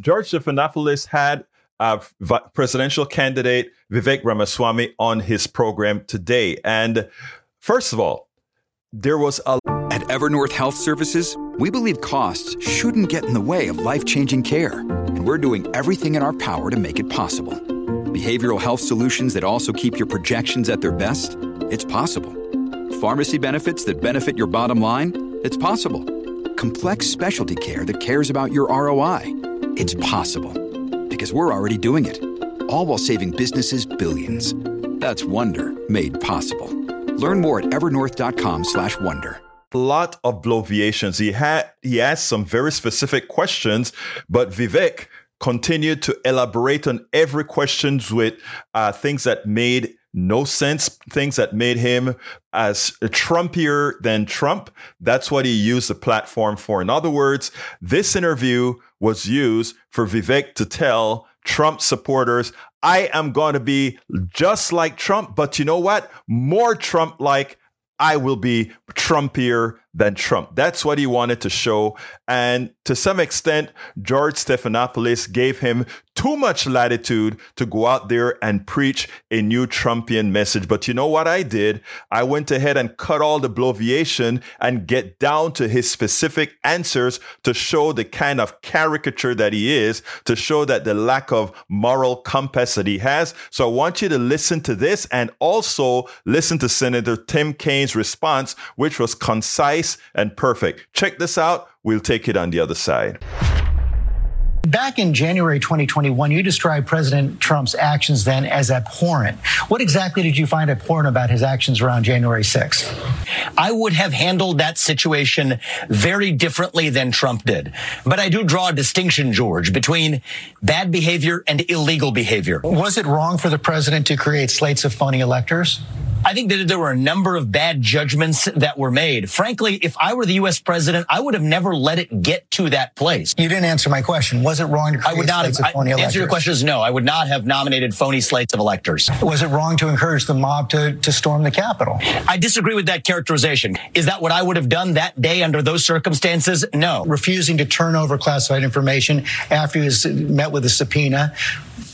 George Stephanopoulos had uh, presidential candidate Vivek Ramaswamy on his program today. And first of all, there was a. At Evernorth Health Services, we believe costs shouldn't get in the way of life changing care. And we're doing everything in our power to make it possible. Behavioral health solutions that also keep your projections at their best? It's possible. Pharmacy benefits that benefit your bottom line? It's possible. Complex specialty care that cares about your ROI? It's possible because we're already doing it. All while saving businesses billions. That's Wonder made possible. Learn more at evernorth.com/wonder. A lot of bloviations. He had he asked some very specific questions, but Vivek continued to elaborate on every questions with uh, things that made no sense, things that made him as Trumpier than Trump. That's what he used the platform for. In other words, this interview was used for Vivek to tell Trump supporters, I am going to be just like Trump, but you know what? More Trump like. I will be Trumpier than Trump. That's what he wanted to show. And to some extent, George Stephanopoulos gave him too much latitude to go out there and preach a new Trumpian message. But you know what I did? I went ahead and cut all the bloviation and get down to his specific answers to show the kind of caricature that he is, to show that the lack of moral compass that he has. So I want you to listen to this and also listen to Senator Tim Kaine's response, which was concise and perfect. Check this out. We'll take it on the other side. Back in January 2021, you described President Trump's actions then as abhorrent. What exactly did you find abhorrent about his actions around January 6th? I would have handled that situation very differently than Trump did. But I do draw a distinction, George, between bad behavior and illegal behavior. Was it wrong for the president to create slates of phony electors? I think that there were a number of bad judgments that were made. Frankly, if I were the U.S. president, I would have never let it get to that place. You didn't answer my question. Was it wrong to create I would not slates have, of phony I, electors? Answer your question is no. I would not have nominated phony slates of electors. Was it wrong to encourage the mob to, to storm the Capitol? I disagree with that characterization. Is that what I would have done that day under those circumstances? No. Refusing to turn over classified information after he was met with a subpoena,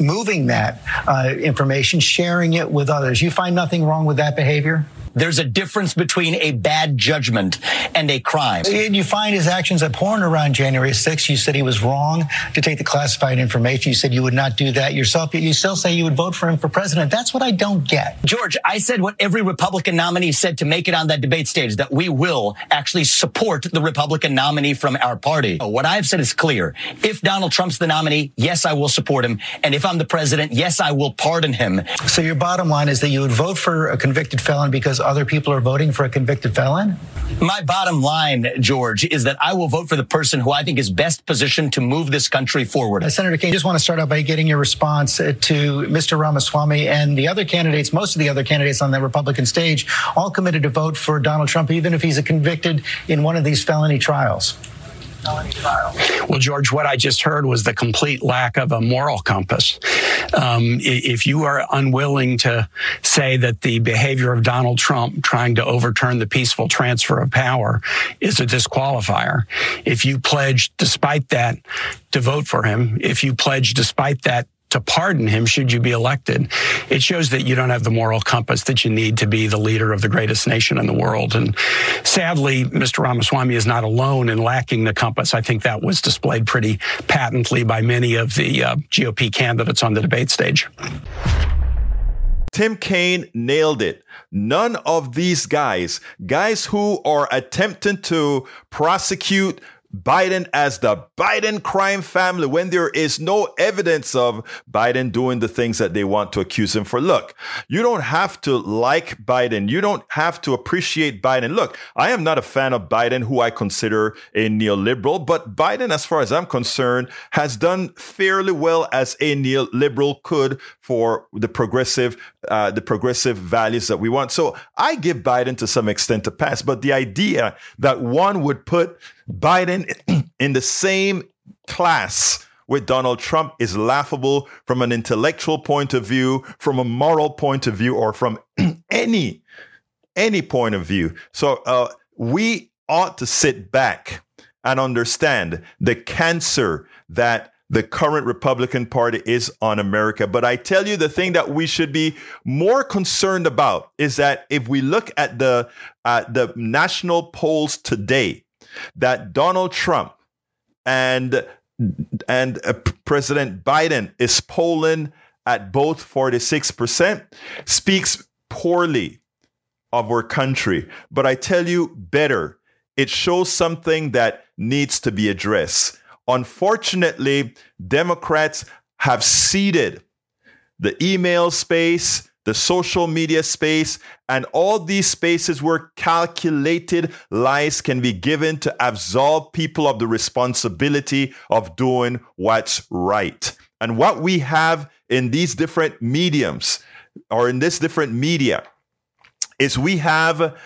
moving that uh, information, sharing it with others. You find nothing wrong with that behavior? There's a difference between a bad judgment and a crime. And you find his actions abhorrent around January 6th. You said he was wrong to take the classified information. You said you would not do that yourself. You still say you would vote for him for president. That's what I don't get. George, I said what every Republican nominee said to make it on that debate stage, that we will actually support the Republican nominee from our party. What I've said is clear. If Donald Trump's the nominee, yes, I will support him. And if I'm the president, yes, I will pardon him. So your bottom line is that you would vote for a convicted felon because other people are voting for a convicted felon? My bottom line, George, is that I will vote for the person who I think is best positioned to move this country forward. Uh, Senator Kaine, just want to start out by getting your response uh, to Mr. Ramaswamy and the other candidates, most of the other candidates on the Republican stage, all committed to vote for Donald Trump, even if he's a convicted in one of these felony trials. Well, George, what I just heard was the complete lack of a moral compass. Um, if you are unwilling to say that the behavior of Donald Trump trying to overturn the peaceful transfer of power is a disqualifier, if you pledge despite that to vote for him, if you pledge despite that to pardon him should you be elected. It shows that you don't have the moral compass that you need to be the leader of the greatest nation in the world. And sadly, Mr. Ramaswamy is not alone in lacking the compass. I think that was displayed pretty patently by many of the uh, GOP candidates on the debate stage. Tim Kaine nailed it. None of these guys, guys who are attempting to prosecute Biden as the Biden crime family when there is no evidence of Biden doing the things that they want to accuse him for. Look, you don't have to like Biden. You don't have to appreciate Biden. Look, I am not a fan of Biden, who I consider a neoliberal, but Biden, as far as I'm concerned, has done fairly well as a neoliberal could for the progressive, uh, the progressive values that we want. So I give Biden to some extent a pass, but the idea that one would put Biden in the same class with Donald Trump is laughable from an intellectual point of view, from a moral point of view, or from any any point of view. So uh, we ought to sit back and understand the cancer that the current Republican Party is on America. But I tell you, the thing that we should be more concerned about is that if we look at the uh, the national polls today, that Donald Trump and and uh, President Biden is polling at both 46% speaks poorly of our country. But I tell you, better. It shows something that needs to be addressed. Unfortunately, Democrats have ceded the email space, the social media space, and all these spaces where calculated lies can be given to absolve people of the responsibility of doing what's right. And what we have in these different mediums or in this different media is we have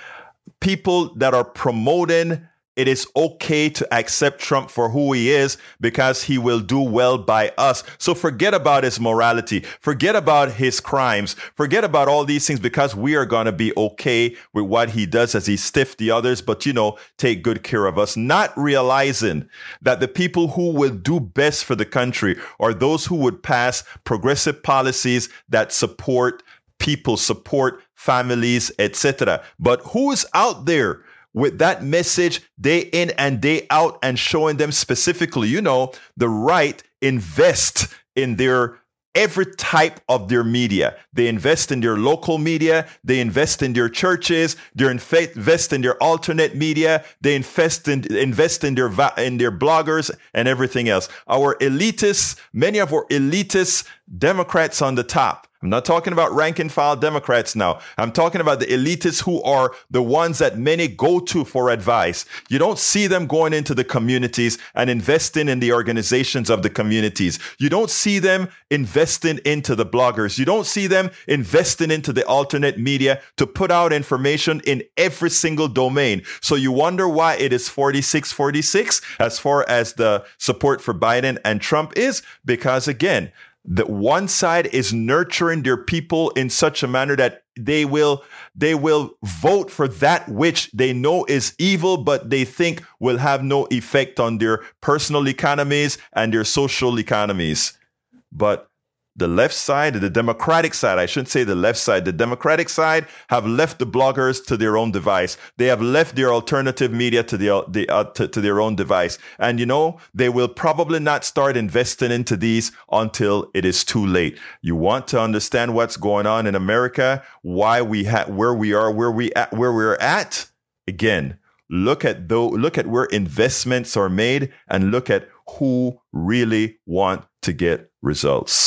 people that are promoting it is okay to accept Trump for who he is because he will do well by us. So forget about his morality. Forget about his crimes. Forget about all these things because we are going to be okay with what he does as he stiff the others, but you know, take good care of us. Not realizing that the people who will do best for the country are those who would pass progressive policies that support people, support families, etc. But who's out there with that message day in and day out and showing them specifically, you know, the right invest in their every type of their media. They invest in their local media, they invest in their churches, they invest in their alternate media, they invest in invest in their in their bloggers and everything else. Our elitists, many of our elitists Democrats on the top I'm not talking about rank and file Democrats now. I'm talking about the elitists who are the ones that many go to for advice. You don't see them going into the communities and investing in the organizations of the communities. You don't see them investing into the bloggers. You don't see them investing into the alternate media to put out information in every single domain. So you wonder why it is 46 46 as far as the support for Biden and Trump is because again, that one side is nurturing their people in such a manner that they will they will vote for that which they know is evil but they think will have no effect on their personal economies and their social economies. But the left side, the Democratic side, I shouldn't say the left side, the Democratic side have left the bloggers to their own device. They have left their alternative media to, the, the uh, to, to their own device. And you know, they will probably not start investing into these until it is too late. You want to understand what's going on in America, why we have, where we are, where we at, where we're at. Again, look at though, look at where investments are made and look at who really want to get results